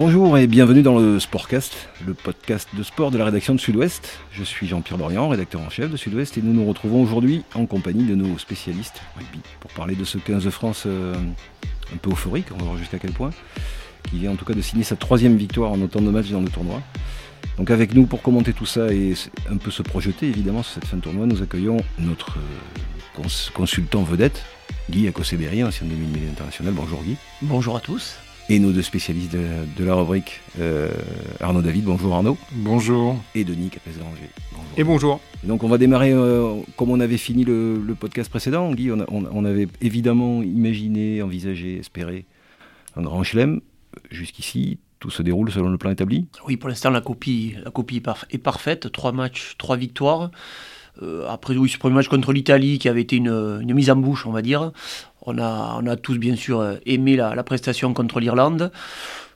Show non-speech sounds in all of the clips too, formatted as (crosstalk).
Bonjour et bienvenue dans le Sportcast, le podcast de sport de la rédaction de Sud-Ouest. Je suis Jean-Pierre Dorian, rédacteur en chef de Sud-Ouest, et nous nous retrouvons aujourd'hui en compagnie de nos spécialistes rugby pour parler de ce 15 de France euh, un peu euphorique, on va voir jusqu'à quel point, qui vient en tout cas de signer sa troisième victoire en autant de matchs dans le tournoi. Donc avec nous pour commenter tout ça et un peu se projeter évidemment sur cette fin de tournoi, nous accueillons notre euh, consultant vedette, Guy Akoseberi, ancien demi-mêlée international. Bonjour Guy. Bonjour à tous et nos deux spécialistes de, la rubrique, euh, Arnaud David, bonjour Arnaud. Bonjour. Et Denis Capes-Granger. Bonjour. Et bonjour. donc on va démarrer euh, comme on avait fini le, podcast précédent, Guy, on, avait évidemment imaginé, envisagé, espéré un grand chelem. Jusqu'ici, tout se déroule selon le plan établi Oui, pour l'instant la copie, la copie est parfaite, trois matchs, trois victoires. Euh, après oui, ce premier match contre l'Italie qui avait été une, mise en bouche, on va dire. On a, on a tous bien sûr aimé la, prestation contre l'Irlande.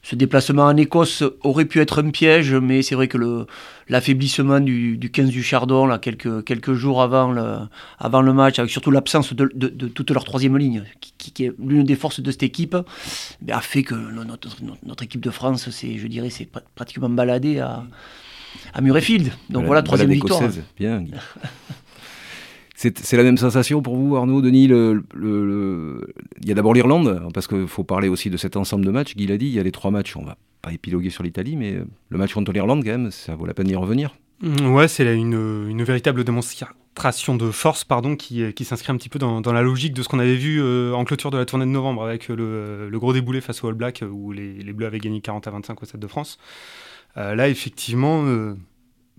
Ce déplacement en Écosse aurait pu être un piège, mais c'est vrai que l'affaiblissement du, du, 15 du Chardon, là, quelques, quelques jours avant le, avant le match, avec surtout l'absence de, de, toute leur troisième ligne, qui, est l'une des forces de cette équipe, a fait que notre, équipe de France, je dirais, s'est pratiquement baladée à à Murrayfield. Donc voilà, troisième victoire. Bien. C'est la même sensation pour vous, Arnaud, Denis le, Il y a d'abord l'Irlande, parce qu'il faut parler aussi de cet ensemble de matchs. Guy l'a dit, il y a les trois matchs. On va pas épiloguer sur l'Italie, mais le match contre l'Irlande, quand même, ça vaut la peine d'y revenir. Mm, ouais, c'est une, une, véritable démonstration de force pardon, qui, qui s'inscrit un petit peu dans, dans, la logique de ce qu'on avait vu euh, en clôture de la tournée de novembre avec le, le gros déboulé face au All Black où les, les, Bleus avaient gagné 40 à 25 au Stade de France. Euh, là, effectivement, euh,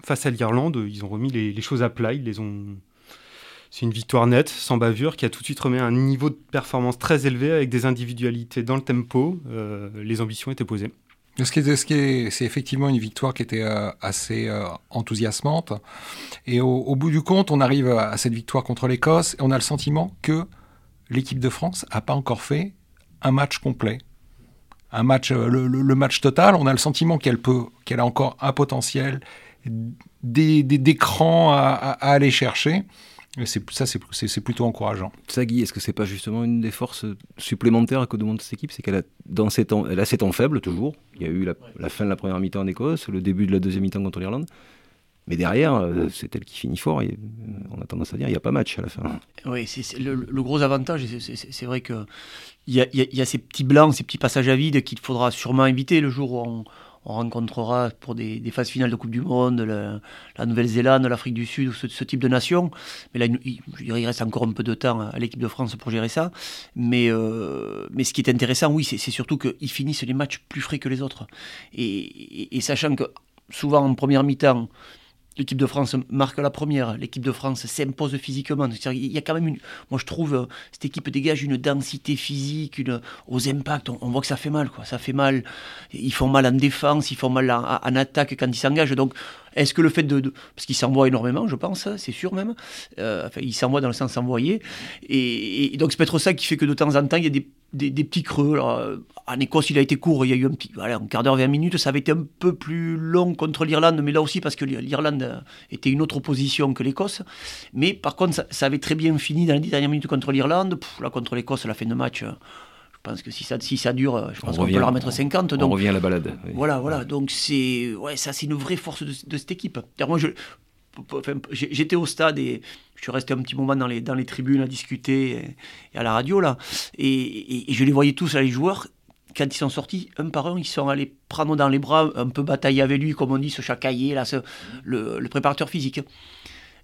face à l'Irlande, ils ont remis les, choses à plat. Ils les ont. C'est une victoire nette, sans bavure, qui a tout de suite remis un niveau de performance très élevé avec des individualités dans le tempo. Euh, les ambitions étaient posées. C'est effectivement une victoire qui était assez enthousiasmante. Et au, bout du compte, on arrive à, cette victoire contre l'Écosse et on a le sentiment que l'équipe de France n'a pas encore fait un match complet un match, euh, le, match total, on a le sentiment qu'elle peut, qu'elle a encore un potentiel d'écran à, aller chercher. Et ça, c'est plutôt encourageant. Ça, Guy, est-ce que c'est pas justement une des forces supplémentaires que demande cette équipe? C'est qu'elle a, dans ses temps, elle a ses temps faibles, toujours. Il y a eu la fin de la première mi-temps en Écosse, le début de la deuxième mi-temps contre l'Irlande. Mais derrière, euh, c'est elle qui finit fort. Et on a tendance à dire il n'y a pas match à la fin. Oui, c'est le, gros avantage. C'est vrai qu'il y a, y a ces petits blancs, ces petits passages à vide qu'il faudra sûrement éviter le jour où on, rencontrera pour des, phases finales de Coupe du Monde la Nouvelle-Zélande, l'Afrique du Sud, ce, ce, type de nations. Mais là, il, il, reste encore un peu de temps à l'équipe de France pour gérer ça. Mais, euh, mais ce qui est intéressant, oui, c'est surtout qu'ils finissent les matchs plus frais que les autres. et sachant que souvent en première mi-temps, L'équipe de France marque la première, l'équipe de France s'impose physiquement. Il y a quand même une. Moi, je trouve, cette équipe dégage une densité physique, une, aux impacts. On, voit que ça fait mal, quoi. Ça fait mal. Ils font mal en défense, ils font mal en, attaque quand ils s'engagent. Donc, est-ce que le fait de. parce qu'ils s'envoient énormément, je pense, c'est sûr même. Euh, enfin, ils s'envoient dans le sens envoyé. Et, et donc, c'est peut-être ça qui fait que de temps en temps, il y a des des, petits creux. en Écosse, il a été court, il y a eu un petit, voilà, un quart d'heure, 20 minutes. Ça avait été un peu plus long contre l'Irlande, mais là aussi parce que l'Irlande était une autre opposition que l'Écosse. Mais par contre, ça, avait très bien fini dans les 10 dernières minutes contre l'Irlande. Là, contre l'Écosse, la fin de match, je pense que si ça, si ça dure, je pense qu'on peut leur mettre 50. Donc, on revient à la balade. Voilà, voilà. Donc, c'est ouais, ça, c'est une vraie force de, de cette équipe. Moi, je, j'étais au stade et je suis resté un petit moment dans les, dans les tribunes à discuter et, à la radio là. Et, je les voyais tous, les joueurs, quand ils sont sortis, un par un, ils sont allés prendre dans les bras, un peu batailler avec lui, comme on dit, ce chacailler là, le, préparateur physique.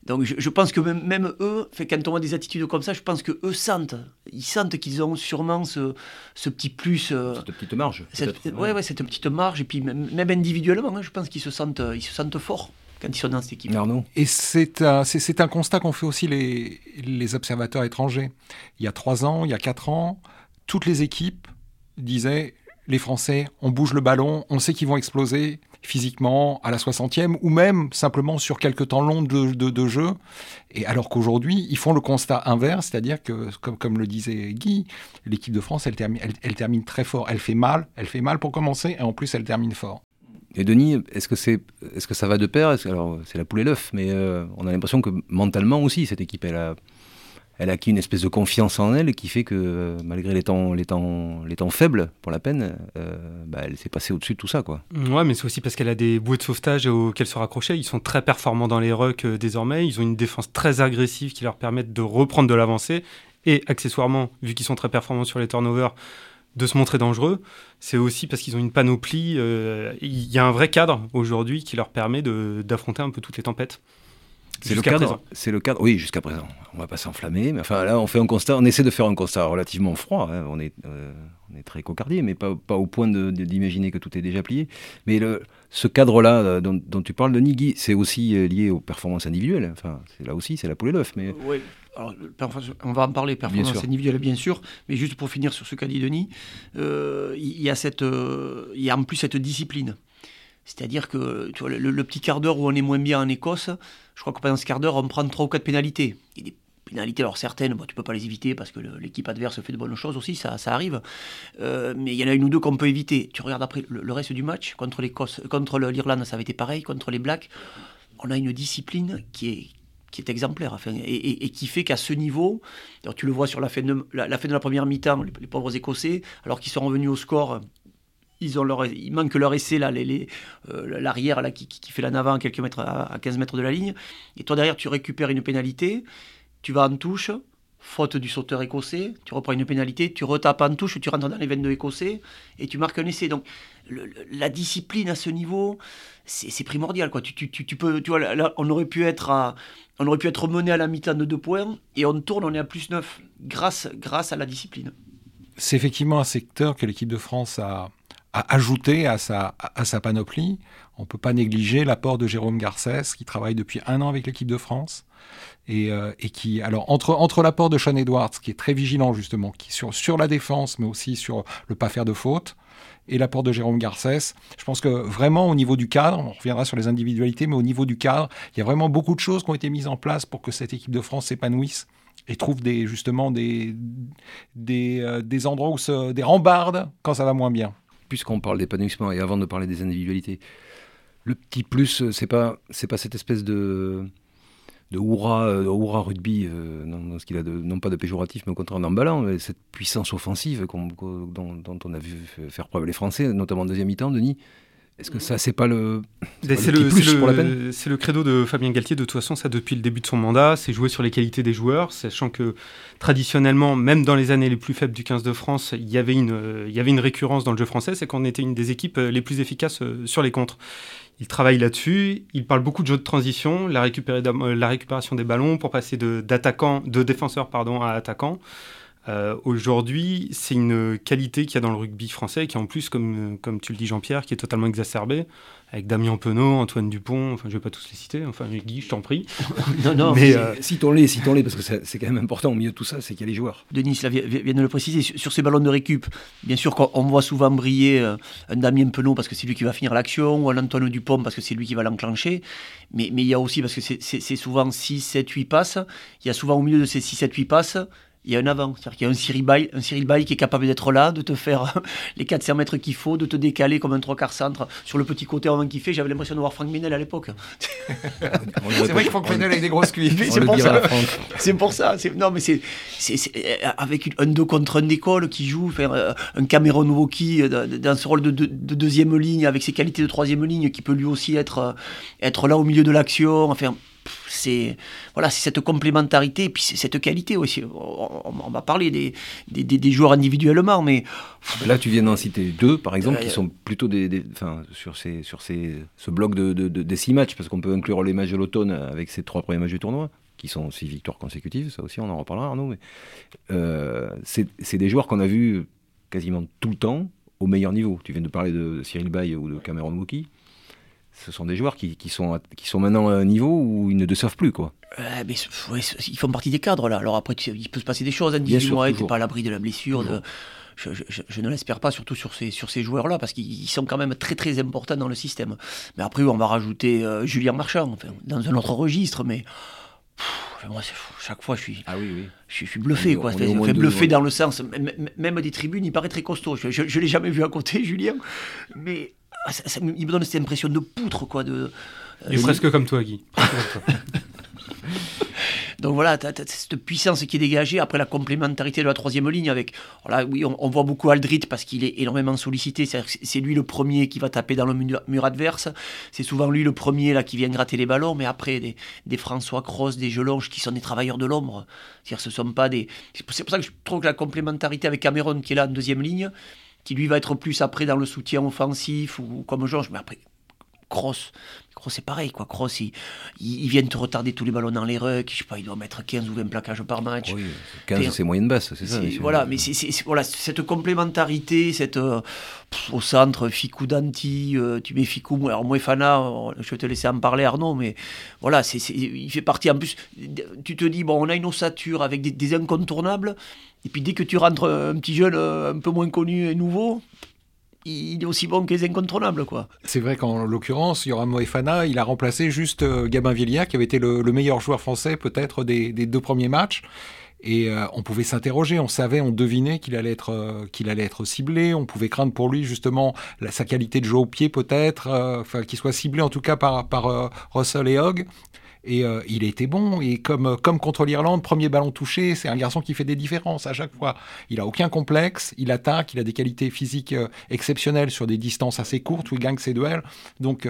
Donc je, pense que même, eux, fait, quand on voit des attitudes comme ça, je pense que eux sentent, ils sentent qu'ils ont sûrement ce, ce petit plus. Euh, cette petite marge. Cette, ouais, ouais, cette petite marge. Et puis même, individuellement, hein, je pense qu'ils se sentent, ils se sentent forts quand ils sont dans cette équipe. Et c'est un, un, constat qu'ont fait aussi les, les, observateurs étrangers. Il y a trois ans, il y a quatre ans, toutes les équipes disaient les Français, on bouge le ballon, on sait qu'ils vont exploser physiquement à la 60e ou même simplement sur quelques temps longs de, de, jeu. Et alors qu'aujourd'hui, ils font le constat inverse, c'est-à-dire que, comme, comme le disait Guy, l'équipe de France, elle termine, elle termine très fort. Elle fait mal, elle fait mal pour commencer, et en plus, elle termine fort. Et Denis, est-ce que, c'est, est-ce que ça va de pair? Alors, c'est la poule et l'œuf, mais euh, on a l'impression que mentalement aussi, cette équipe, elle a, elle a acquis une espèce de confiance en elle qui fait que euh, malgré les temps, les temps, les temps faibles pour la peine, euh, bah, elle s'est passée au-dessus de tout ça. Quoi. Ouais, mais c'est aussi parce qu'elle a des bouées de sauvetage auxquelles se raccrocher. Ils sont très performants dans les rucks désormais. Ils ont une défense très agressive qui leur permet de reprendre de l'avancée. Et accessoirement, vu qu'ils sont très performants sur les turnovers, de se montrer dangereux. C'est aussi parce qu'ils ont une panoplie. Il y a un vrai cadre aujourd'hui qui leur permet d'affronter un peu toutes les tempêtes. C'est le cadre. C'est le cadre. Oui, jusqu'à présent. On va pas s'enflammer, mais enfin là, on fait un constat. On essaie de faire un constat relativement froid. Hein. On est, euh, on est très cocardier, mais pas, pas au point d'imaginer que tout est déjà plié. Mais le, ce cadre-là euh, dont, dont, tu parles, de Nigui, c'est aussi euh, lié aux performances individuelles. Enfin, c'est là aussi, c'est la poule et l'œuf. Mais oui. Alors, on va en parler, performance individuelle bien sûr, mais juste pour finir sur ce qu'a dit Denis, il y a cette, y a en plus cette discipline. C'est-à-dire que tu vois, le, petit quart d'heure où on est moins bien en Écosse, je crois que pendant ce quart d'heure, on prend trois ou quatre pénalités. Des pénalités, alors certaines, bon, tu peux pas les éviter parce que l'équipe adverse fait de bonnes choses aussi, ça, ça arrive. Euh, mais il y en a une ou deux qu'on peut éviter. Tu regardes après le, reste du match, contre l'Irlande, ça avait été pareil, contre les Blacks. On a une discipline qui est, qui est exemplaire, et, qui fait qu'à ce niveau, tu le vois sur la fin de la, fin de la première mi-temps, les, pauvres Écossais, alors qu'ils sont revenus au score ils ont leur, manque leur essai là, euh, l'arrière là qui, fait la avant à quelques mètres, à, 15 mètres de la ligne. Et toi derrière, tu récupères une pénalité, tu vas en touche, faute du sauteur écossais, tu reprends une pénalité, tu retapes en touche, tu rentres dans les 22 écossais et tu marques un essai. Donc la discipline à ce niveau, c'est, primordial. Tu, tu, peux, tu vois, on aurait pu être on aurait pu être mené à la mi-temps de deux points et on tourne, on est à plus 9 grâce, grâce à la discipline. C'est effectivement un secteur que l'équipe de France a, à ajouter à sa, à sa panoplie. On ne peut pas négliger l'apport de Jérôme Garcès, qui travaille depuis un an avec l'équipe de France. Et, euh, et, qui, alors, entre, entre l'apport de Sean Edwards, qui est très vigilant justement, qui sur, sur la défense, mais aussi sur le pas faire de faute, et l'apport de Jérôme Garcès, je pense que vraiment au niveau du cadre, on reviendra sur les individualités, mais au niveau du cadre, il y a vraiment beaucoup de choses qui ont été mises en place pour que cette équipe de France s'épanouisse et trouve des, justement des, des, euh, des endroits où se, des rambardes quand ça va moins bien. Puisqu'on parle d'épanouissement et avant de parler des individualités, le petit plus, euh, c'est pas c'est pas cette espèce de de hurrah, euh, rugby, euh, non, pas de péjoratif, mais au contraire d'emballant, cette puissance offensive dont, dont, on a vu faire preuve les Français, notamment en deuxième mi-temps, Denis. Est-ce que ça, c'est pas le. C'est le, le, le, credo de Fabien Galtier, de toute façon, ça depuis le début de son mandat, c'est jouer sur les qualités des joueurs, sachant que traditionnellement, même dans les années les plus faibles du 15 de France, il y avait une, il y avait une récurrence dans le jeu français, c'est qu'on était une des équipes euh, les plus efficaces euh, sur les contres. Il travaille là-dessus, il parle beaucoup de jeu de transition, la, euh, la récupération des ballons pour passer de, de défenseurs pardon, à attaquants. Euh, aujourd'hui, c'est une qualité qu'il y a dans le rugby français, qui en plus, comme, comme tu le dis Jean-Pierre, qui est totalement exacerbée, avec Damien Penaud, Antoine Dupont, enfin je vais pas tous les citer, enfin Guy, je t'en prie. (laughs) non, non, mais euh... citons-les, citons-les, parce que c'est quand même important au milieu de tout ça, c'est qu'il y a les joueurs. Denis vient de le préciser, sur, ces ballons de récup, bien sûr qu'on voit souvent briller euh, un Damien Penaud parce que c'est lui qui va finir l'action, ou un Antoine Dupont parce que c'est lui qui va l'enclencher, mais, mais il y a aussi, parce que c'est souvent 6, 7, 8 passes, il y a souvent au milieu de ces 6, 7, 8 passes, il y a un avant. C'est-à-dire qu'il y a un Cyril Bay, un Cyril Bay qui est capable d'être là, de te faire (laughs) les 400 mètres qu'il faut, de te décaler comme un trois quarts centre sur le petit côté avant qu'il fait. J'avais l'impression de voir Franck Ménel à l'époque. (laughs) c'est vrai que Franck Ménel a des grosses cuisses. C'est pour, (laughs) c'est pour, ça. Non, mais c'est euh, avec un 2 contre un d'école qui joue, euh, un Cameron Woki euh, dans ce rôle de, deuxième ligne avec ses qualités de troisième ligne qui peut lui aussi être, être là au milieu de l'action. Enfin, c'est voilà, c'est cette complémentarité et puis cette qualité aussi. On, va parler des, des, des, joueurs individuellement, mais là tu viens d'en citer deux par exemple qui euh, sont plutôt des, sur ces sur ces ce bloc de, de, des six matchs parce qu'on peut inclure les matchs de l'automne avec ces trois premiers matchs du tournoi qui sont six victoires consécutives, ça aussi on en reparlera Arnaud, mais euh, c'est des joueurs qu'on a vus quasiment tout le temps au meilleur niveau. Tu viens de parler de Cyril Bay ou de Cameron Wookie ce sont des joueurs qui, sont, qui sont maintenant à un niveau où ils ne savent plus. Quoi. mais, ils font partie des cadres là. Alors après, il peut se passer des choses. Hein, 18 mois, pas à l'abri de la blessure. De, je, ne l'espère pas, surtout sur ces, sur ces joueurs-là, parce qu'ils sont quand même très très importants dans le système. Mais après, on va rajouter euh, Julien Marchand, enfin, dans un autre registre, mais. moi, chaque fois, je suis, ah oui, oui. Je, suis bluffé, quoi. fait, bluffé dans le sens, même des tribunes, il paraît très costaud. Je ne l'ai jamais vu à côté, (laughs) Julien. Mais ah, il me donne cette impression de poutre, quoi. De, il est presque comme toi, Guy. (laughs) Donc voilà, as, cette puissance qui est dégagée. Après la complémentarité de la troisième ligne avec, voilà, oui, on, voit beaucoup Aldrit parce qu'il est énormément sollicité. C'est lui le premier qui va taper dans le mur, adverse. C'est souvent lui le premier là qui vient gratter les ballons. Mais après, des, des François Cross, des Gelonges qui sont des travailleurs de l'ombre. C'est-à-dire, ce sont pas des. C'est pour ça que je trouve que la complémentarité avec Cameron qui est là en deuxième ligne, qui lui va être plus après dans le soutien offensif ou comme Georges, mais après, Cross, Cross c'est pareil, quoi. Cross, il, il, vient te retarder tous les ballons dans les rucks. Je sais pas, il doit mettre 15 ou 20 plaquages par match. Oui, 15, c'est moyenne basse, c'est ça. Voilà, mais c'est, voilà, cette complémentarité, cette, euh, au centre, Ficou Danti, euh, tu mets Ficou, alors Moefana, je vais te laisser en parler, Arnaud, mais voilà, c'est, il fait partie. En plus, tu te dis, bon, on a une ossature avec des, des incontournables. Et puis dès que tu rentres un petit jeune euh, un peu moins connu et nouveau, il est aussi bon que les incontournables, quoi. C'est vrai qu'en l'occurrence, Yoram Moefana, il a remplacé juste euh, Gabin Villia, qui avait été le, meilleur joueur français peut-être des, deux premiers matchs. Et euh, on pouvait s'interroger, on savait, on devinait qu'il allait être euh, qu'il allait être ciblé. On pouvait craindre pour lui justement sa qualité de jeu au pied peut-être, enfin qu'il soit ciblé en tout cas par Russell et Hogg. Et euh, il était bon. Et comme, euh, comme contre l'Irlande, premier ballon touché, c'est un garçon qui fait des différences à chaque fois. Il a aucun complexe, il attaque, il a des qualités physiques euh, exceptionnelles sur des distances assez courtes où il gagne ses duels. Donc,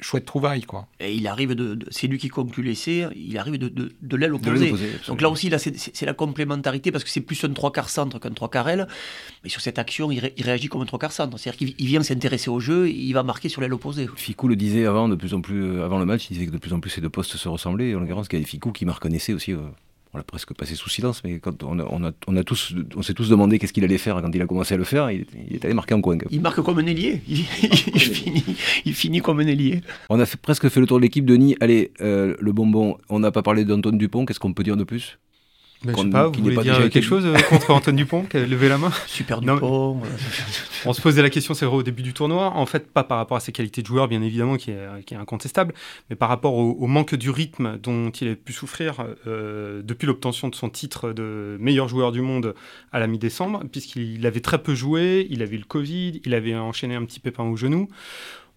chouette trouvaille, quoi. Et il arrive de, c'est lui qui conclut l'essai, il arrive de, de, de l'aile opposée. Donc là aussi, là, c'est, la complémentarité parce que c'est plus un trois quarts centre qu'un trois quarts aile. Mais sur cette action, il, réagit comme un trois quarts centre. C'est-à-dire qu'il vient s'intéresser au jeu, il va marquer sur l'aile opposée. Ficou le disait avant, de plus en plus, avant le match, il disait que de plus en plus ces deux postes se ressembler. En l'occurrence, qu'il y Ficou qui me reconnaissait aussi. Euh, on l'a presque passé sous silence, mais quand on, a, on, a, tous, on s'est tous demandé qu'est-ce qu'il allait faire quand il a commencé à le faire, il, est allé marquer en coin. Il marque comme un ailier. Il, finit, il finit comme un ailier. On a presque fait le tour de l'équipe, Denis. Allez, euh, le bonbon, on n'a pas parlé d'Antoine Dupont, qu'est-ce qu'on peut dire de plus? Je sais pas, vous voulez dire quelque chose euh, contre Antoine Dupont qui a levé la main (laughs) Super Dupont. (laughs) on se posait la question, c'est vrai, au début du tournoi. En fait, pas par rapport à ses qualités de joueur, bien évidemment, qui est, qui est incontestable, mais par rapport au, manque du rythme dont il a pu souffrir euh, depuis l'obtention de son titre de meilleur joueur du monde à la mi-décembre, puisqu'il avait très peu joué, il avait eu le Covid, il avait enchaîné un petit pépin au genou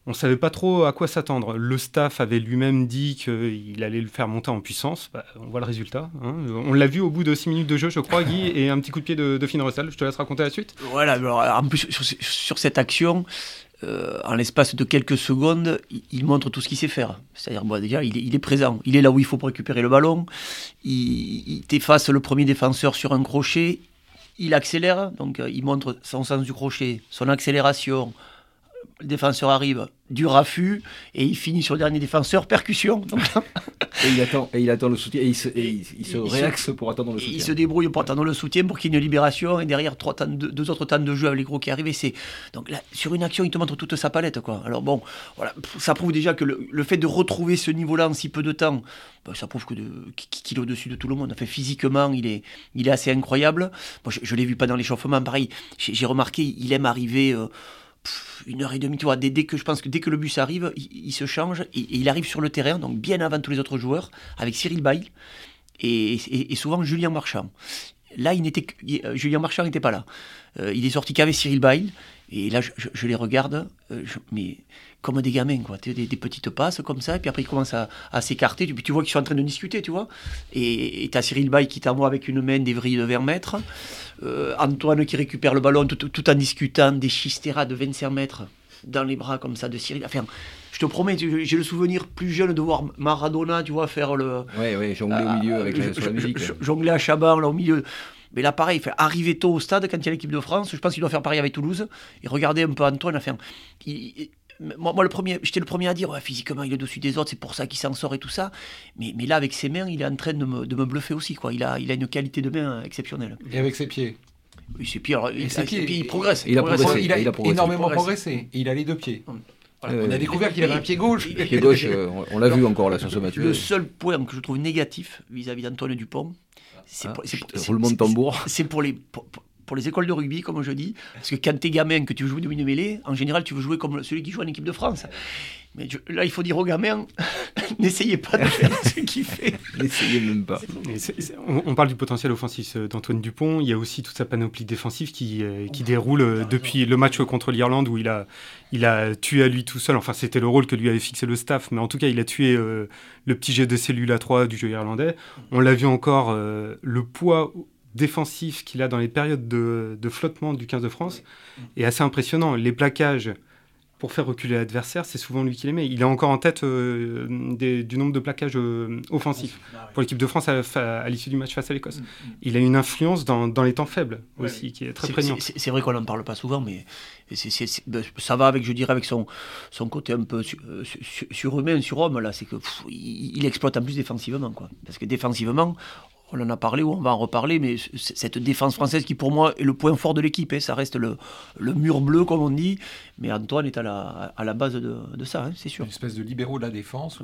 on ne savait pas trop à quoi s'attendre. Le staff avait lui-même dit qu'il allait le faire monter en puissance. Bah, on voit le résultat. Hein. On l'a vu au bout de 6 minutes de jeu, je crois, Guy, et un petit coup de pied de, de Finn Russell. Je te laisse raconter la suite. Voilà, en plus, sur, cette action, euh, en l'espace de quelques secondes, il, montre tout ce qu'il sait faire. C'est-à-dire, déjà, il est, présent. Il est là où il faut pour récupérer le ballon. Il, il efface le premier défenseur sur un crochet. Il accélère, donc euh, il montre son sens du crochet, son accélération, le défenseur arrive du raffut et il finit sur le dernier défenseur, percussion. (laughs) et, il attend, et il attend le soutien, et il se, il, se réaxe pour attendre le soutien. Il se débrouille pour attendre le soutien pour qu'il y ait une libération et derrière trois deux autres temps de jeu avec les gros qui arrivent. c'est donc là, sur une action, il te montre toute sa palette. Quoi. Alors bon, voilà, ça prouve déjà que le, fait de retrouver ce niveau-là en si peu de temps, ben, ça prouve que qu'il est au-dessus de tout le monde. Enfin, physiquement, il est, il est assez incroyable. je, ne l'ai vu pas dans l'échauffement, pareil. J'ai remarqué, il aime arriver. Euh, une heure et demie, tu vois, dès, que je pense que dès que le bus arrive, il, se change et, il arrive sur le terrain, donc bien avant tous les autres joueurs, avec Cyril Bay et, souvent Julien Marchand. Là, il n'était, euh, Julien Marchand n'était pas là. Euh, il est sorti qu'avec Cyril Bay et là, je, les regarde, euh, mais comme des gamins, quoi. Des, des, petites passes comme ça, et puis après, ils commencent à, s'écarter. Puis tu vois qu'ils sont en train de discuter, tu vois. Et tu as Cyril Bay qui t'envoie avec une main des vrilles de 20 mètres. Euh, Antoine qui récupère le ballon tout, en discutant des chisteras de 25 mètres dans les bras comme ça de Cyril. Enfin, je te promets, j'ai le souvenir plus jeune de voir Maradona, tu vois, faire le. Oui, oui, jongler au milieu avec la, euh, musique. Jongler à Chaban, là, au milieu. Mais là, pareil, il fait arriver tôt au stade quand il y a l'équipe de France. Je pense qu'il doit faire pareil avec Toulouse. Et regardez un peu Antoine. Enfin, moi, le premier, j'étais le premier à dire physiquement, il est au-dessus des autres, c'est pour ça qu'il s'en sort et tout ça. Mais, mais là, avec ses mains, il est en train de me, de me bluffer aussi. Quoi. Il, a, il a une qualité de main exceptionnelle. Et avec ses pieds? Oui, ses pieds, il, ses pieds, il progresse. Il, a, progressé, il, a, énormément progressé. Il a les deux pieds. on a découvert qu'il avait un pied gauche. (laughs) Pied gauche, euh, on l'a vu encore là sur ce match. Le seul point que je trouve négatif vis-à-vis d'Antoine Dupont, c'est ah, pour, roulement de tambour. C'est pour les pour les écoles de rugby, comme je dis. Parce que quand t'es gamin, que tu veux jouer de mêlée, en général, tu veux jouer comme celui qui joue en équipe de France. Mais là, il faut dire aux gamins, (laughs) n'essayez pas de faire ce qu'il fait. (laughs) N'essayez même pas. on, parle du potentiel offensif d'Antoine Dupont. Il y a aussi toute sa panoplie défensive qui, euh, qui déroule euh, depuis le match contre l'Irlande où il a, il a tué à lui tout seul. Enfin, c'était le rôle que lui avait fixé le staff. Mais en tout cas, il a tué euh, le petit jet de cellule à 3 du jeu irlandais. On l'a vu encore, le poids défensif qu'il a dans les périodes de, de, flottement du 15 de France est assez impressionnant. Les plaquages pour faire reculer l'adversaire, c'est souvent lui qui les met. Il est encore en tête euh, du nombre de plaquages euh, offensifs pour l'équipe de France à, l'issue du match face à l'Écosse. Mm, mm. Il a une influence dans, les temps faibles aussi, qui est très prégnante. C'est vrai qu'on n'en parle pas souvent, mais ben, ça va avec, je dirais, avec son, son côté un peu euh, surhumain, surhomme, là. C'est que il, exploite en plus défensivement, quoi. Parce que défensivement, on en a parlé ou on va en reparler, mais cette défense française qui pour moi est le point fort de l'équipe, hein, ça reste le, le, mur bleu comme on dit, mais Antoine est à la, à la base de, de ça, hein, c'est sûr. Une espèce de libéraux de la défense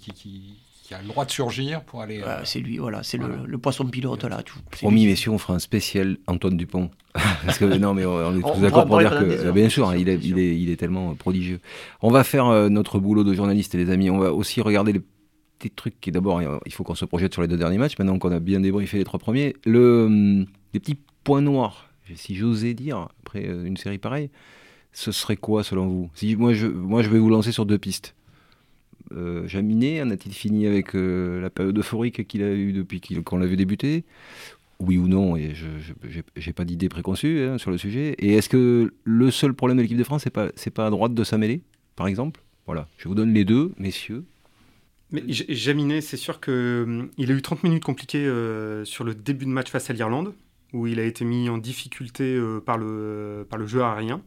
qui, qui, qui, a le droit de surgir pour aller... Euh, c'est lui, voilà, c'est Le, le, poisson pilote là. Tout, Promis, messieurs, on fera un spécial Antoine Dupont. (laughs) Parce que non, mais on est tous d'accord pour dire que, bien sûr, il, est, il, est, il est tellement prodigieux. On va faire euh, notre boulot de journaliste, les amis. On va aussi regarder les petit truc qui d'abord, il faut qu'on se projette sur les deux derniers matchs, maintenant qu'on a bien débriefé les trois premiers. Le, hum, les petits points noirs, si j'osais dire, après euh, une série pareille, ce serait quoi selon vous? Moi, je, vais vous lancer sur deux pistes. Euh, en a-t-il fini avec euh, la période euphorique qu'il a eue depuis qu'on l'a vu débuter? Oui ou non, et je n'ai pas d'idée préconçue hein, sur le sujet. Et est-ce que le seul problème de l'équipe de France, c'est pas, pas à droite de sa par exemple? Voilà, je vous donne les deux, messieurs. Mais Jaminet, c'est sûr qu'il hum, a eu 30 minutes compliquées euh, sur le début de match face à l'Irlande, où il a été mis en difficulté euh, par, le, par le jeu aérien.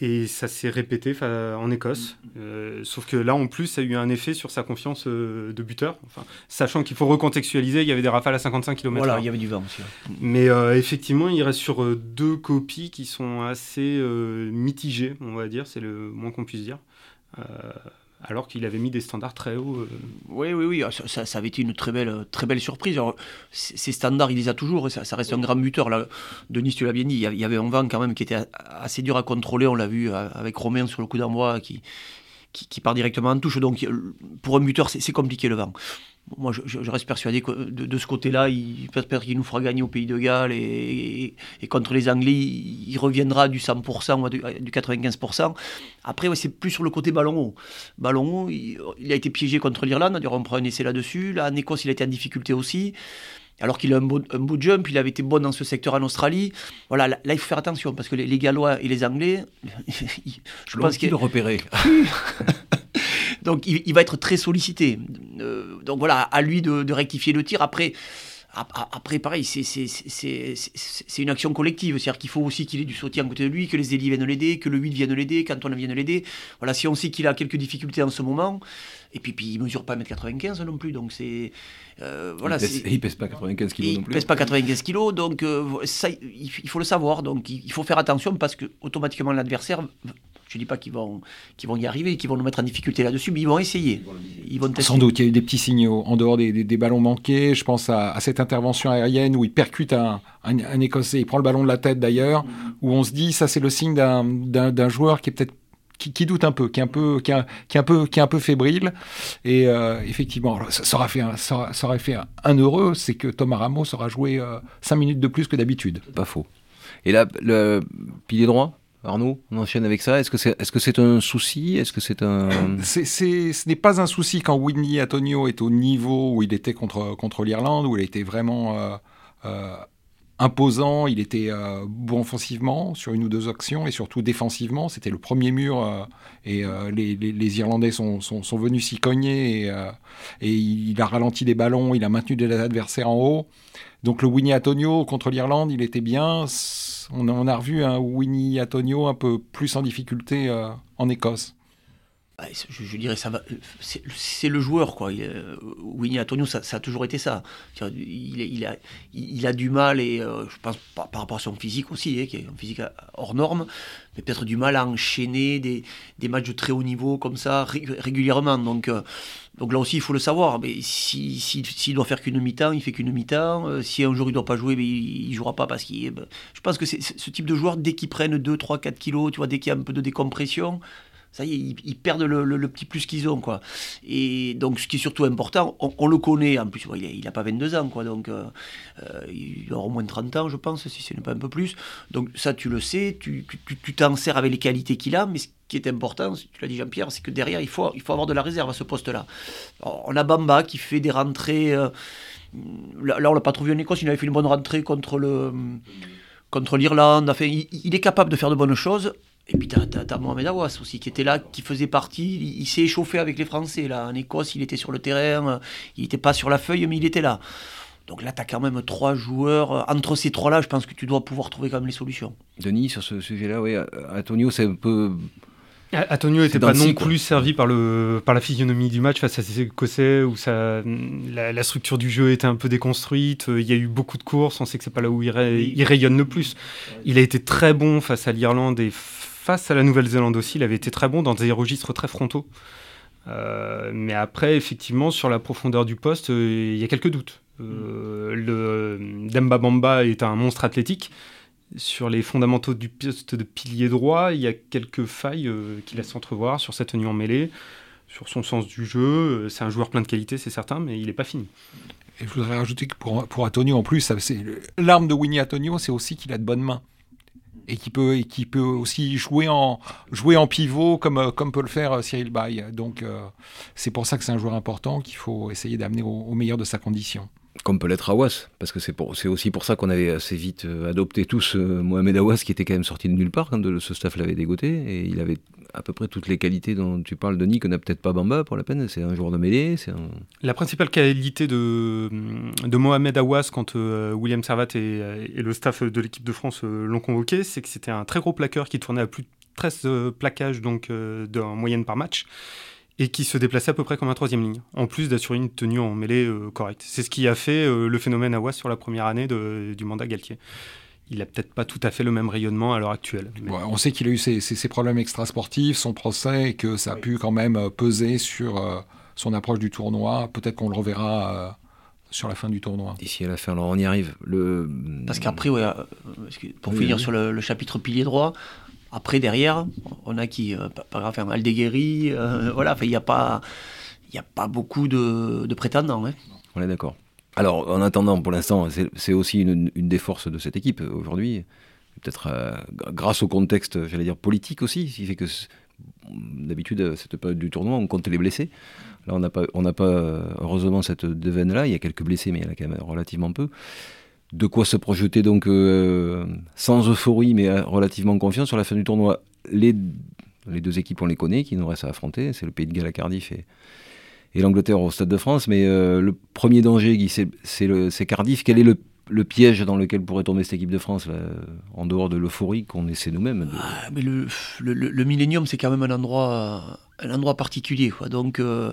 Et ça s'est répété en Écosse. Euh, sauf que là, en plus, ça a eu un effet sur sa confiance de buteur. Enfin, sachant qu'il faut recontextualiser, il y avait des rafales à 55 km. Voilà, il y avait du vent aussi. Mais effectivement, il reste sur deux copies qui sont assez mitigées, on va dire. C'est le moins qu'on puisse dire alors qu'il avait mis des standards très hauts. Euh. Oui, oui, oui, ça, ça, avait été une très belle, très belle surprise. ces standards, il les a toujours, ça, ça reste un grand buteur. Là. Denis, tu l'as bien dit, il y avait un vent quand même qui était assez dur à contrôler, on l'a vu euh, avec Romain sur le coup d'envoi qui, qui, part directement en touche. Donc pour un buteur, c'est compliqué le vent moi, je, reste persuadé que de, ce côté-là, il qu'il nous fera gagner au Pays de Galles et, contre les Anglais, il, reviendra du 100% du, du 95%. Après, c'est plus sur le côté ballon haut. Ballon haut, il, a été piégé contre l'Irlande, on prend un essai là-dessus. Là, en Écosse, il a été en difficulté aussi. Alors qu'il a un beau, un beau, jump, il avait été bon dans ce secteur en Australie. Voilà, là, il faut faire attention parce que les, Gallois et les Anglais, (laughs) je pense qu'ils le repérer. (laughs) Donc il, va être très sollicité. Euh, donc voilà, à lui de, rectifier le tir. Après, après pareil, c'est une action collective. C'est-à-dire qu'il faut aussi qu'il ait du soutien à côté de lui, que les élites viennent l'aider, que le 8 vienne l'aider, qu'Antoine vienne l'aider. Voilà, si on sait qu'il a quelques difficultés en ce moment, et puis, puis il mesure pas 1m95 non plus, donc c'est... Euh, voilà, il, pèse, pèse pas 95 kg non plus. Il pèse pas 95 kg, donc euh, ça, il, faut le savoir. Donc il, faut faire attention parce que automatiquement l'adversaire je ne dis pas qu'ils vont, qu'ils vont y arriver, qu'ils vont nous mettre en difficulté là-dessus, mais ils vont essayer. Ils vont Sans doute, il y a eu des petits signaux. En dehors des, ballons manqués, je pense à, cette intervention aérienne où il percute un, un, Écossais, il prend le ballon de la tête d'ailleurs, mm-hmm. où on se dit, ça c'est le signe d'un joueur qui est peut-être qui, doute un peu, qui est un peu, qui, est un peu, qui est un peu fébrile. Et euh, effectivement, ça, aurait fait un, ça, aurait fait un, heureux, c'est que Thomas Ramos aura joué 5 euh, minutes de plus que d'habitude. Pas faux. Et là, le pilier droit? Arnaud, on enchaîne avec ça. Est-ce que c'est est -ce c'est un souci? Est-ce que c'est un (laughs) Ce n'est pas un souci quand Whitney Antonio est au niveau où il était contre contre l'Irlande, où il était vraiment euh, euh, imposant. Il était euh, bon offensivement sur une ou deux actions et surtout défensivement. C'était le premier mur et les, Irlandais sont, sont, venus s'y cogner et, et, il a ralenti des ballons. Il a maintenu des adversaires en haut. Donc le Winnie Antonio contre l'Irlande, il était bien on a, revu un Winnie Antonio un peu plus en difficulté euh, en Écosse. Bah, je, dirais va. C'est le joueur quoi. Euh, Winnie Antonio, ça, a toujours été ça. Il, a, du mal et euh, je pense par, rapport à son physique aussi, hein, qui est un physique hors norme, mais peut-être du mal à enchaîner des, matchs de très haut niveau comme ça régulièrement. Donc euh, là aussi, il faut le savoir. Mais s'il si, doit faire qu'une mi-temps, il fait qu'une mi-temps. si un jour il doit pas jouer, il ne jouera pas parce qu'il. Ben, je pense que ce type de joueur, dès qu'ils prennent 2, 3, 4 kilos, tu vois, dès qu'il y a un peu de décompression, ça y est, ils, perdent le, petit plus qu'ils ont. Quoi. Et donc, ce qui est surtout important, on, le connaît, en plus, il n'a pas 22 ans, quoi, donc euh, euh, il aura au moins 30 ans, je pense, si ce n'est pas un peu plus. Donc, ça, tu le sais, tu t'en sers avec les qualités qu'il a, mais ce qui est important, tu l'as dit Jean-Pierre, c'est que derrière, il faut, avoir de la réserve à ce poste-là. On a Bamba qui fait des rentrées. Euh, là, on l'a pas trouvé en Écosse, il avait fait une bonne rentrée contre contre l'Irlande. Enfin, il, est capable de faire de bonnes choses. Et puis tu as, Mohamed Awas aussi qui était là, qui faisait partie. Il, s'est échauffé avec les Français là. En Écosse, il était sur le terrain. Il n'était pas sur la feuille, mais il était là. Donc là, tu as quand même trois joueurs. Entre ces trois-là, je pense que tu dois pouvoir trouver quand même les solutions. Denis, sur ce sujet-là, oui, Antonio, c'est un peu Antonio n'était pas non plus servi par, le, par la physionomie du match face à ses Écossais, où ça, la, structure du jeu était un peu déconstruite. Il y a eu beaucoup de courses, on sait que c'est pas là où il, il, rayonne le plus. Il a été très bon face à l'Irlande et face à la Nouvelle-Zélande aussi, il avait été très bon dans des registres très frontaux. Euh, mais après, effectivement, sur la profondeur du poste, euh, il y a quelques doutes. Euh, le Demba Bamba est un monstre athlétique. Sur les fondamentaux du poste de pilier droit, il y a quelques failles qui laissent entrevoir sur sa tenue en mêlée, sur son sens du jeu. C'est un joueur plein de qualité, c'est certain, mais il n'est pas fini. Et je voudrais rajouter que pour, pour Antonio, en plus, l'arme de Winnie Antonio, c'est aussi qu'il a de bonnes mains et qui peut, et qui peut aussi jouer en, jouer en pivot comme, euh, comme peut le faire euh, Cyril Bay. Donc euh, c'est pour ça que c'est un joueur important qu'il faut essayer d'amener au, meilleur de sa condition. Comme peut l'être Awas, parce que c'est aussi pour ça qu'on avait assez vite adopté tous Mohamed Awas, qui était quand même sorti de nulle part quand ce staff l'avait dégoté, et il avait à peu près toutes les qualités dont tu parles, Denis, qu'on n'a peut-être pas Bamba pour la peine. C'est un joueur de mêlée. La principale qualité de, Mohamed Awas quand euh, William Servat et, le staff de l'équipe de France euh, l'ont convoqué, c'est que c'était un très gros plaqueur qui tournait à plus de 13 euh, plaquages donc, en moyenne par match et qui se déplaçait à peu près comme un troisième ligne, en plus d'assurer une tenue en mêlée correcte. C'est ce qui a fait le phénomène Awas sur la première année du mandat Galtier il n'a peut-être pas tout à fait le même rayonnement à l'heure actuelle. on sait qu'il a eu ses, problèmes extrasportifs, son procès, et que ça a pu quand même euh, peser sur euh, son approche du tournoi. Peut-être qu'on le reverra euh, sur la fin du tournoi. D'ici à la fin, alors on y arrive. Le... Parce qu'après, pour finir sur le, chapitre pilier droit, après derrière, on a qui Par exemple, Aldeguerri, (laughs) voilà, il n'y a, pas, a pas beaucoup de, prétendants. Hein. On est d'accord. Alors, en attendant, pour l'instant, c'est aussi une, des forces de cette équipe aujourd'hui. Peut-être euh, grâce au contexte, j'allais dire, politique aussi, qui fait que d'habitude, cette période du tournoi, on compte les blessés. Là, on n'a pas, pas heureusement cette veine-là. Il y a quelques blessés, mais il y en a quand même relativement peu. De quoi se projeter donc euh, sans euphorie, mais relativement confiant sur la fin du tournoi. Les, deux équipes, on les connaît, qui nous restent à affronter. C'est le Pays de Galles Cardiff et l'Angleterre au Stade de France. Mais euh, le premier danger, c'est Cardiff. Quel est le, piège dans lequel pourrait tomber cette équipe de France, en dehors de l'euphorie qu'on essaie nous-mêmes ah, mais le, le, c'est quand même un endroit, un endroit particulier. Quoi. Donc. Euh,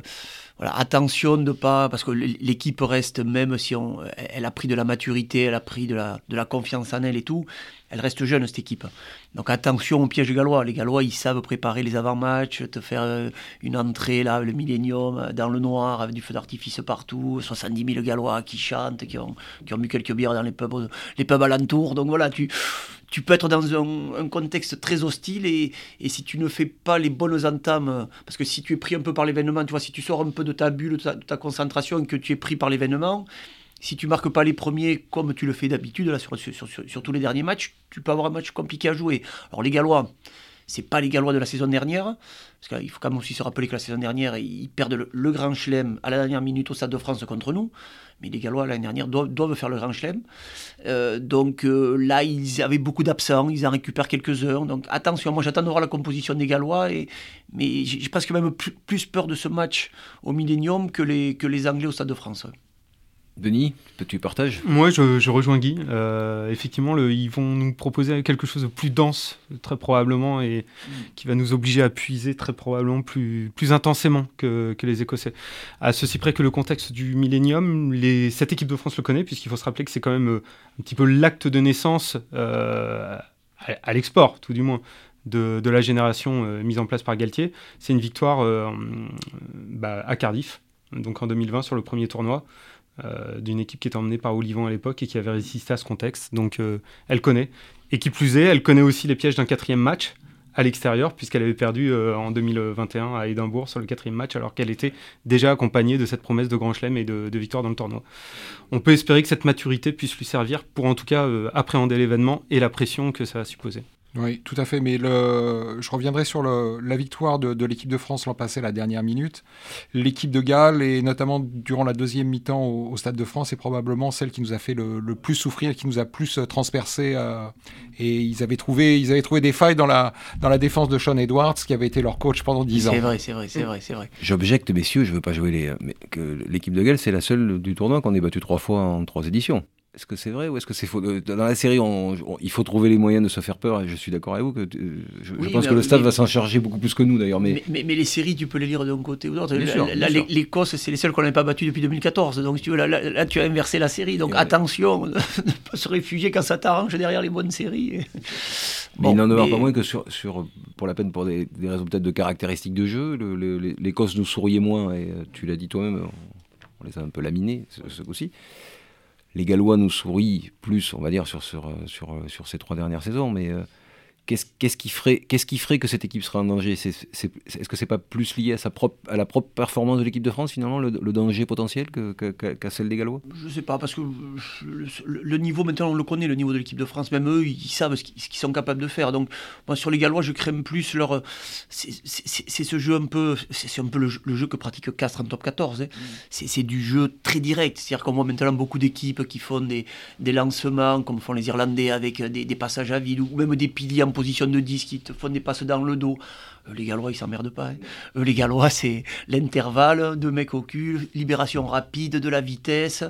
voilà, attention de pas, parce que l'équipe reste, même si on, elle a pris de la maturité, elle a pris de la, de la confiance en elle et tout, elle reste jeune cette équipe. Donc attention au piège gallois. Les Gallois, ils savent préparer les avant-matchs, te faire euh, une entrée là, le millénium, dans le noir, avec du feu d'artifice partout, 70 000 Gallois qui chantent, qui ont, qui ont bu quelques bières dans les pubs, les pubs alentours. Donc voilà, tu, tu peux être dans un, contexte très hostile et, et, si tu ne fais pas les bonnes entames, parce que si tu es pris un peu par l'événement, tu vois, si tu sors un peu de ta bulle, de ta, concentration et que tu es pris par l'événement, si tu marques pas les premiers comme tu le fais d'habitude là sur, sur, tous les derniers matchs, tu peux avoir un match compliqué à jouer. Alors les Gallois, c'est pas les Gallois de la saison dernière, parce qu'il faut quand même aussi se rappeler que la saison dernière, ils perdent le, Grand Chelem à la dernière minute au Stade de France contre nous. Mais les Gallois, l'année dernière, doivent, faire le Grand Chelem. Euh, donc euh, là, ils avaient beaucoup d'absents, ils en récupèrent quelques heures. Donc attention, moi j'attends de voir la composition des Gallois. Et, mais j'ai presque même plus, peur de ce match au Millennium que les, que les Anglais au Stade de France. Denis, tu partages? Moi, je, rejoins Guy. Euh, effectivement, ils vont nous proposer quelque chose de plus dense, très probablement, et mm. qui va nous obliger à puiser très probablement plus, plus intensément que, les Écossais. À ceci près que le contexte du millénium, cette équipe de France le connaît, puisqu'il faut se rappeler que c'est quand même euh, un petit peu l'acte de naissance euh, à, l'export, tout du moins. De, la génération mise en place par Galtier. C'est une victoire bah, à Cardiff, donc en 2020 sur le premier tournoi. Euh, d'une équipe qui était emmenée par Olivon à l'époque et qui avait résisté à ce contexte. Donc euh, elle connaît. Et qui plus est, elle connaît aussi les pièges d'un quatrième match à l'extérieur, puisqu'elle avait perdu euh, en 2021 à Édimbourg sur le quatrième match, alors qu'elle était déjà accompagnée de cette promesse de Grand Chelem et de, de, victoire dans le tournoi. On peut espérer que cette maturité puisse lui servir pour en tout cas appréhender l'événement et la pression que ça va supposer. Oui, tout à fait. Mais le... je reviendrai sur le... la victoire de, l'équipe de France l'an passé, la dernière minute. L'équipe de Galles, et notamment durant la deuxième mi-temps au... Stade de France, est probablement celle qui nous a fait le, plus souffrir, qui nous a plus euh, transpercé. Euh, et ils avaient, trouvé, ils avaient trouvé des failles dans la, dans la défense de Sean Edwards, qui avait été leur coach pendant dix ans. C'est vrai, c'est vrai, c'est vrai, c'est vrai. J'objecte, messieurs, je ne veux pas jouer les. Mais que l'équipe de Galles, c'est la seule du tournoi qu'on ait battu trois fois en trois éditions. Est-ce que c'est vrai ou est-ce que c'est faux? Euh, Dans la série, il faut trouver les moyens de se faire peur et je suis d'accord avec vous. Que, euh, je, pense que le staff va s'en charger beaucoup plus que nous d'ailleurs. Mais... Mais, les séries, tu peux les lire d'un côté ou d'autre. L'Écosse, c'est les seules qu'on n'avait pas battues depuis 2014. Donc tu veux, là, tu as inversé la série. Donc attention, (laughs) ne pas se réfugier quand ça t'arrange derrière les bonnes séries. (laughs) Bon, il n'en demeure pas moins que sur, sur, pour la peine, pour des, raisons peut-être de caractéristiques de jeu, l'Écosse nous souriait moins et euh, tu l'as dit toi-même, on, les a un peu laminés ce coup-ci les Gallois nous sourient plus, on va dire, sur, sur, sur ces trois dernières saisons, mais Qu'est-ce qui, ferait, qu'est-ce qui ferait que cette équipe serait en danger? Est-ce que c'est pas plus lié à, sa propre, à la propre performance de l'équipe de France, finalement, le, danger potentiel qu'à celle des Gallois? Je sais pas, parce que le, niveau, maintenant, on le connaît, le niveau de l'équipe de France. Même eux, ils savent ce qu'ils sont capables de faire. Donc, moi, sur les Gallois, je crème plus leur. C'est ce jeu un peu. C'est un peu le, jeu que pratique Castres en top 14. Hein. Mm. C'est du jeu très direct. C'est-à-dire qu'on voit maintenant beaucoup d'équipes qui font des, des, lancements, comme font les Irlandais, avec des, des passages à vide, ou même des piliers en position de 10 qui te font des passes dans le dos. Euh, les Gallois, ils s'emmerdent pas. Hein. Euh, les Gallois, c'est l'intervalle, de mecs au cul, libération rapide, de la vitesse.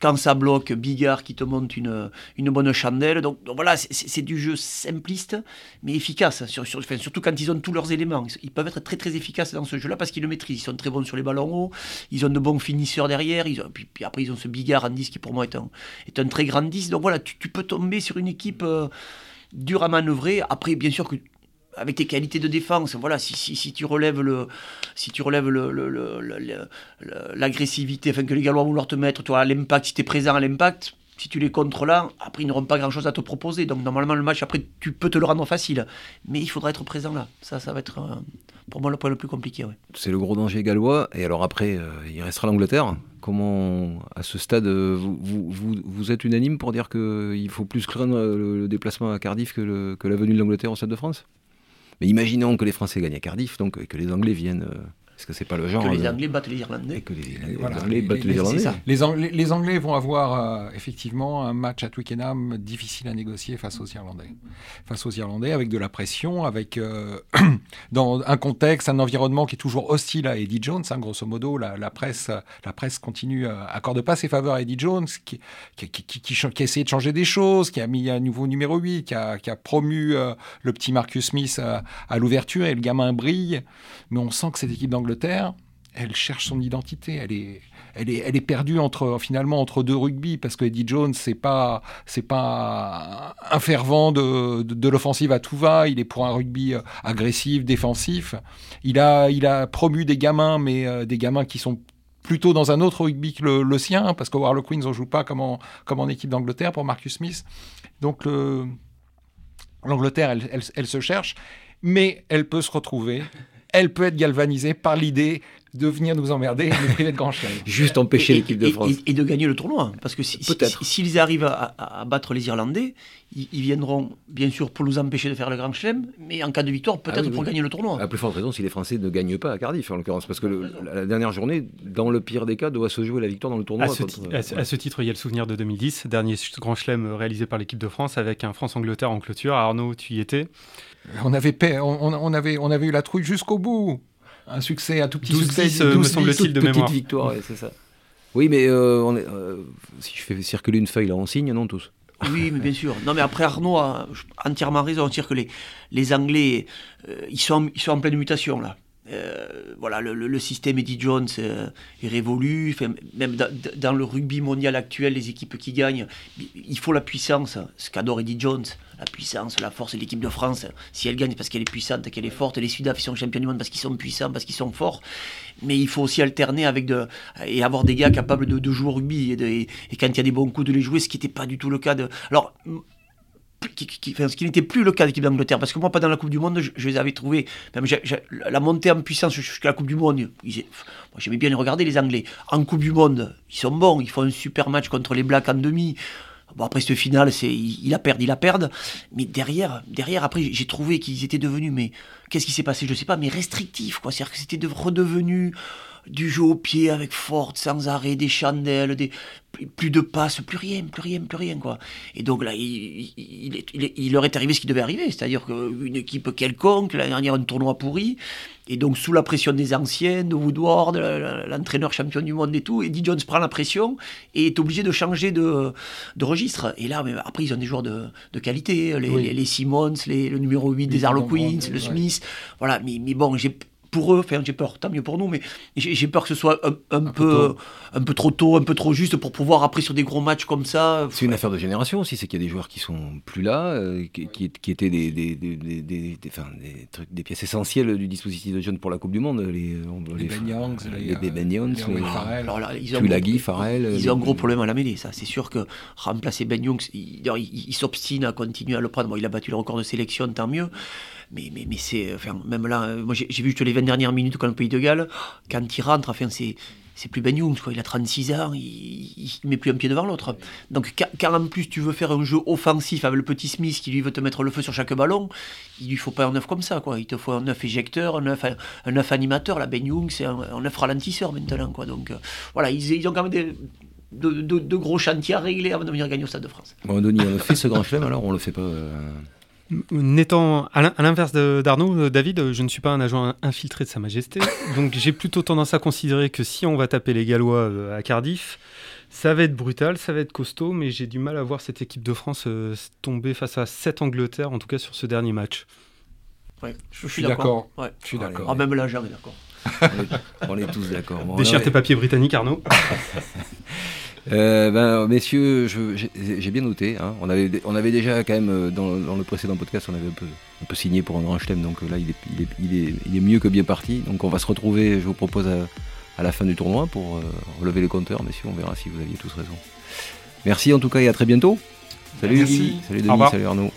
Quand ça bloque, Bigard qui te monte une, une bonne chandelle. Donc, voilà, c'est du jeu simpliste, mais efficace. Sur, surtout quand ils ont tous leurs éléments. Ils peuvent être très très efficaces dans ce jeu-là parce qu'ils le maîtrisent. Ils sont très bons sur les ballons hauts, ils ont de bons finisseurs derrière. Ils puis, après, ils ont ce Bigard en 10 qui pour moi est un, est un très grand 10. Donc voilà, tu, peux tomber sur une équipe... Euh, dur à manœuvrer. Après, bien sûr que avec tes qualités de défense, voilà, si, si, si tu relèves le, si tu relèves l'agressivité, enfin que les Gallois vont vouloir te mettre, toi, l'impact, si tu es présent à l'impact, si tu les contres là, après ils n'auront pas grand chose à te proposer. Donc normalement le match, après tu peux te le rendre facile, mais il faudra être présent là. Ça, ça va être pour moi le point le plus compliqué. C'est le gros danger gallois. Et alors après, euh, il restera l'Angleterre. Comment, à ce stade, euh, vous, êtes unanime pour dire qu'il faut plus craindre le, déplacement à Cardiff que, que la venue de l'Angleterre au Stade de France? Mais imaginons que les Français gagnent à Cardiff, donc que les Anglais viennent. Euh, est-ce que c'est pas le genre Que les Anglais battent les Irlandais. Que les, Anglais battent les, Irlandais. Les, Anglais, les, Anglais, vont avoir effectivement un match à Twickenham difficile à négocier face aux Irlandais. Face aux Irlandais, avec de la pression, avec (clears throat) dans un contexte, un environnement qui est toujours hostile à Eddie Jones. Hein, grosso modo, la, presse, la presse continue, à accorde pas ses faveurs à Eddie Jones, qui, qui, qui, a essayé de changer des choses, qui a mis un nouveau numéro 8, qui a, qui a promu le petit Marcus Smith à, à l'ouverture et le gamin brille. Mais on sent que cette équipe d'Angleterre Angleterre, elle cherche son identité. Elle est, elle est, elle est perdue entre, finalement entre deux rugby parce que Eddie Jones, c'est pas, c'est pas un fervent de, de, l'offensive à tout va. Il est pour un rugby euh, agressif, défensif. Il a, il a promu des gamins, mais euh, des gamins qui sont plutôt dans un autre rugby que le, sien, parce qu'au Harlequins, on joue pas comme en, comme en équipe d'Angleterre pour Marcus Smith. Donc l'Angleterre, elle, elle se cherche, mais elle peut se retrouver elle peut être galvanisée par l'idée de venir nous emmerder et nous priver de grand chien. (laughs) Juste empêcher l'équipe de France. Et, de gagner le tournoi. Parce que s'ils arrivent à, battre les Irlandais, ils, viendront bien sûr pour nous empêcher de faire le grand chelem, mais en cas de victoire, peut-être ah pour gagner le tournoi. À plus forte raison si les Français ne gagnent pas à Cardiff, en l'occurrence. Parce que la dernière journée, dans le pire des cas, doit se jouer la victoire dans le tournoi. À ce, titre, il y a le souvenir de 2010, dernier grand chelem réalisé par l'équipe de France avec un France-Angleterre en clôture. Arnaud, tu y étais on avait, on, avait, on avait eu la trouille jusqu'au bout. Un succès, un tout petit 12, succès. 10, me semble-t-il, de mémoire. victoire, c'est ça. Oui, mais on est, si je fais circuler une feuille là, on signe, non tous? Oui, mais bien sûr. Non, mais après, Arnaud a entièrement raison. C'est-à-dire que les, les Anglais, ils, sont, ils sont en pleine mutation, là. Euh, voilà, le, système Eddie Jones euh, est révolu. même dans, le rugby mondial actuel, les équipes qui gagnent, il faut la puissance. Ce qu'adore Eddie Jones, la puissance, la force de l'équipe de France. Si elle gagne, parce qu'elle est puissante, qu'elle est forte. Les Sudaf, sont champions du monde parce qu'ils sont puissants, parce qu'ils sont forts. Mais il faut aussi alterner avec de, et avoir des gars capables de, jouer au rugby. Et, et, quand il y a des bons coups, de les jouer, ce qui n'était pas du tout le cas de. Alors, ce qui n'était plus le cas de l'équipe d'Angleterre. Parce que moi, pendant la Coupe du Monde, je, les avais trouvés. La montée en puissance jusqu'à la Coupe du Monde, j'aimais bien les regarder, les Anglais. En Coupe du Monde, ils sont bons, ils font un super match contre les Blacks en demi. Bon, après, ce final, c'est, il, a perdu, il a perdu. Mais derrière, derrière après, j'ai trouvé qu'ils étaient devenus, mais qu'est-ce qui s'est passé Je ne sais pas, mais restrictifs, quoi. C'est-à-dire que c'était de, redevenu du jeu au pied avec forte, sans arrêt, des chandelles, des, plus de passes, plus rien, plus rien, plus rien, quoi. Et donc là, il, il, leur est arrivé ce qui devait arriver, c'est-à-dire qu'une équipe quelconque, l'année dernière, un tournoi pourri, et donc sous la pression des anciens, de Woodward, l'entraîneur champion du monde et tout, Eddie Jones prend la pression et est obligé de changer de, de registre. Et là, mais après, ils ont des joueurs de, de qualité, les, les, Simmons, les, le numéro 8 des Harlequins, le Smith, voilà, mais, mais bon, j'ai pour eux, enfin j'ai peur, tant mieux pour nous, mais j'ai peur que ce soit un, peu, un peu trop tôt, un peu trop juste pour pouvoir après sur des gros matchs comme ça. C'est une affaire de génération aussi, c'est qu'il y a des joueurs qui sont plus là, euh, qui, qui, étaient des, des, des, des, trucs, des pièces essentielles du dispositif de jeunes pour la Coupe du Monde, les, les, Ben Youngs, les, les, Ben Youngs, les, ils Farrell. Ils ont un gros problème à la mêlée, ça. C'est sûr que remplacer Ben Youngs, il, il, s'obstine à continuer à le prendre. Bon, il a battu le record de sélection, tant mieux mais, mais, mais c'est. Enfin, même là, moi j'ai vu les 20 dernières minutes quand le Pays de Galles, quand il rentre, enfin, c'est. C'est plus Ben Young, quoi. il a 36 ans, il, ne met plus un pied devant l'autre. Donc, car en plus tu veux faire un jeu offensif avec le petit Smith qui lui veut te mettre le feu sur chaque ballon, il lui faut pas un neuf comme ça, quoi. Il te faut un neuf éjecteur, un neuf, un neuf animateur. La Ben Young, c'est un, neuf ralentisseur maintenant, quoi. Donc, euh, voilà, ils, ont quand même des, de, gros chantiers à régler avant de venir gagner au Stade de France. Bon, Denis, on a fait ce grand chelem, alors on le fait pas. Euh, N'étant à l'inverse d'Arnaud, euh, David, je ne suis pas un agent infiltré de Sa Majesté, (laughs) donc j'ai plutôt tendance à considérer que si on va taper les Gallois euh, à Cardiff, ça va être brutal, ça va être costaud, mais j'ai du mal à voir cette équipe de France euh, tomber face à cette Angleterre, en tout cas sur ce dernier match. Ouais, je, suis d'accord. Je suis d'accord. Ah, même là, jamais d'accord. on est tous d'accord. Déchire tes papiers britanniques, Arnaud. (laughs) Euh, ben, messieurs, j'ai bien noté. Hein. On, avait, on avait déjà quand même, euh, dans, le précédent podcast, on avait un peu, un peu signé pour un grand chelem. Donc là, il est, il, est, il, est, il est, mieux que bien parti. Donc on va se retrouver, je vous propose, à, la fin du tournoi pour euh, relever les compteurs. Messieurs, on verra si vous aviez tous raison. Merci en tout cas et à très bientôt. Salut Salut Denis, salut Arnaud.